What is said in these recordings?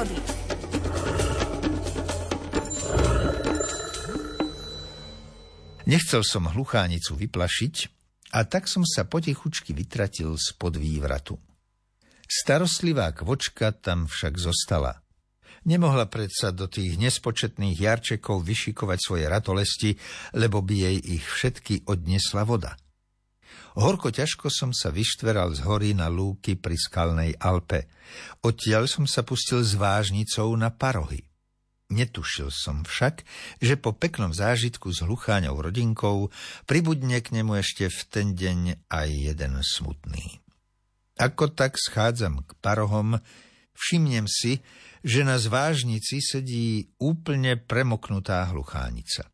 prírody. Nechcel som hluchánicu vyplašiť a tak som sa potichučky vytratil spod vývratu. Starostlivá kvočka tam však zostala. Nemohla predsa do tých nespočetných jarčekov vyšikovať svoje ratolesti, lebo by jej ich všetky odnesla voda. Horko ťažko som sa vyštveral z hory na lúky pri skalnej Alpe. Odtiaľ som sa pustil s vážnicou na parohy. Netušil som však, že po peknom zážitku s hlucháňou rodinkou pribudne k nemu ešte v ten deň aj jeden smutný. Ako tak schádzam k parohom, všimnem si, že na zvážnici sedí úplne premoknutá hluchánica.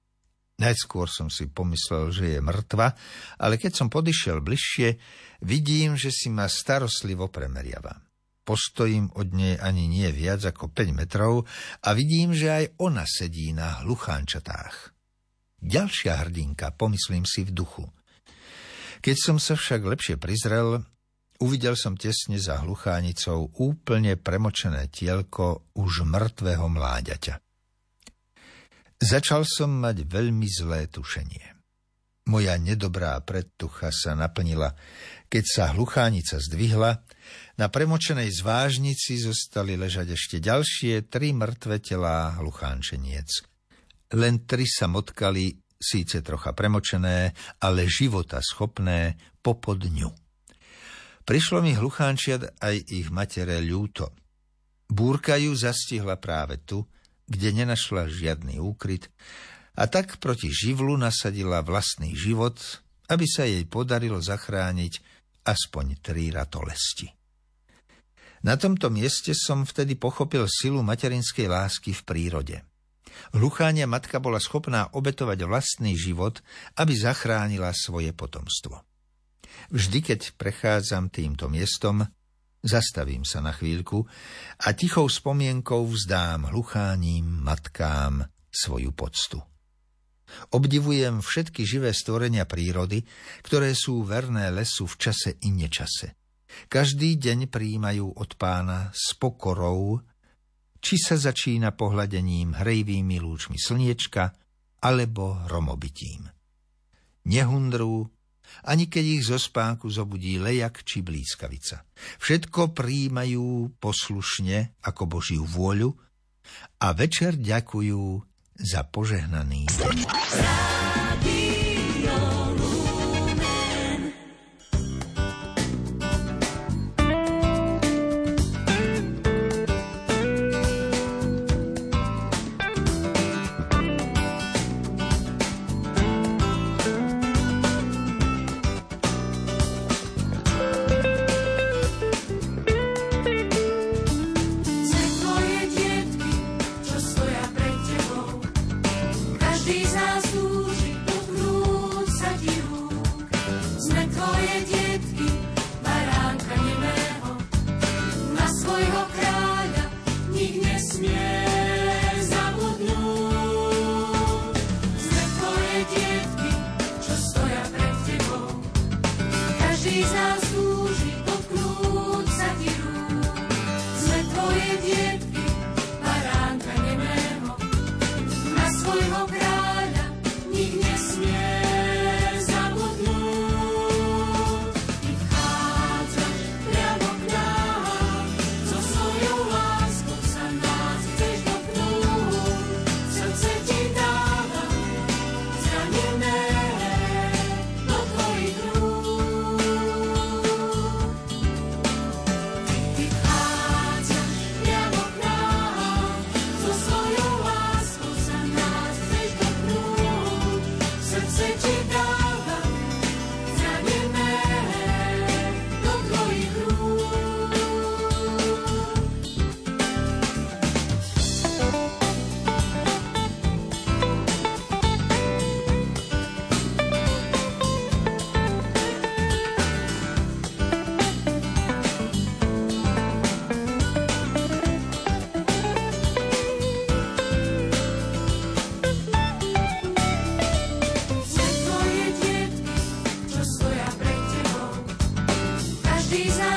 Najskôr som si pomyslel, že je mŕtva, ale keď som podišiel bližšie, vidím, že si ma starostlivo premeriava. Postojím od nej ani nie viac ako 5 metrov a vidím, že aj ona sedí na hluchánčatách. Ďalšia hrdinka, pomyslím si v duchu. Keď som sa však lepšie prizrel, uvidel som tesne za hluchánicou úplne premočené tielko už mŕtvého mláďaťa. Začal som mať veľmi zlé tušenie. Moja nedobrá predtucha sa naplnila, keď sa hluchánica zdvihla, na premočenej zvážnici zostali ležať ešte ďalšie tri mŕtve telá hluchánčeniec. Len tri sa motkali, síce trocha premočené, ale života schopné popod dňu. Prišlo mi hluchánčiat aj ich matere ľúto. Búrka ju zastihla práve tu, kde nenašla žiadny úkryt a tak proti živlu nasadila vlastný život, aby sa jej podarilo zachrániť aspoň tri ratolesti. Na tomto mieste som vtedy pochopil silu materinskej lásky v prírode. Hluchánia matka bola schopná obetovať vlastný život, aby zachránila svoje potomstvo. Vždy, keď prechádzam týmto miestom, Zastavím sa na chvíľku a tichou spomienkou vzdám hlucháním matkám svoju poctu. Obdivujem všetky živé stvorenia prírody, ktoré sú verné lesu v čase i nečase. Každý deň príjmajú od pána s pokorou, či sa začína pohľadením hrejvými lúčmi slniečka, alebo hromobitím. Nehundrú, ani keď ich zo spánku zobudí lejak či blízkavica. Všetko príjmajú poslušne ako Božiu vôľu a večer ďakujú za požehnaný deň. zaslúži potknúť sa ti rúk. Sme tvoje dietky, She's not.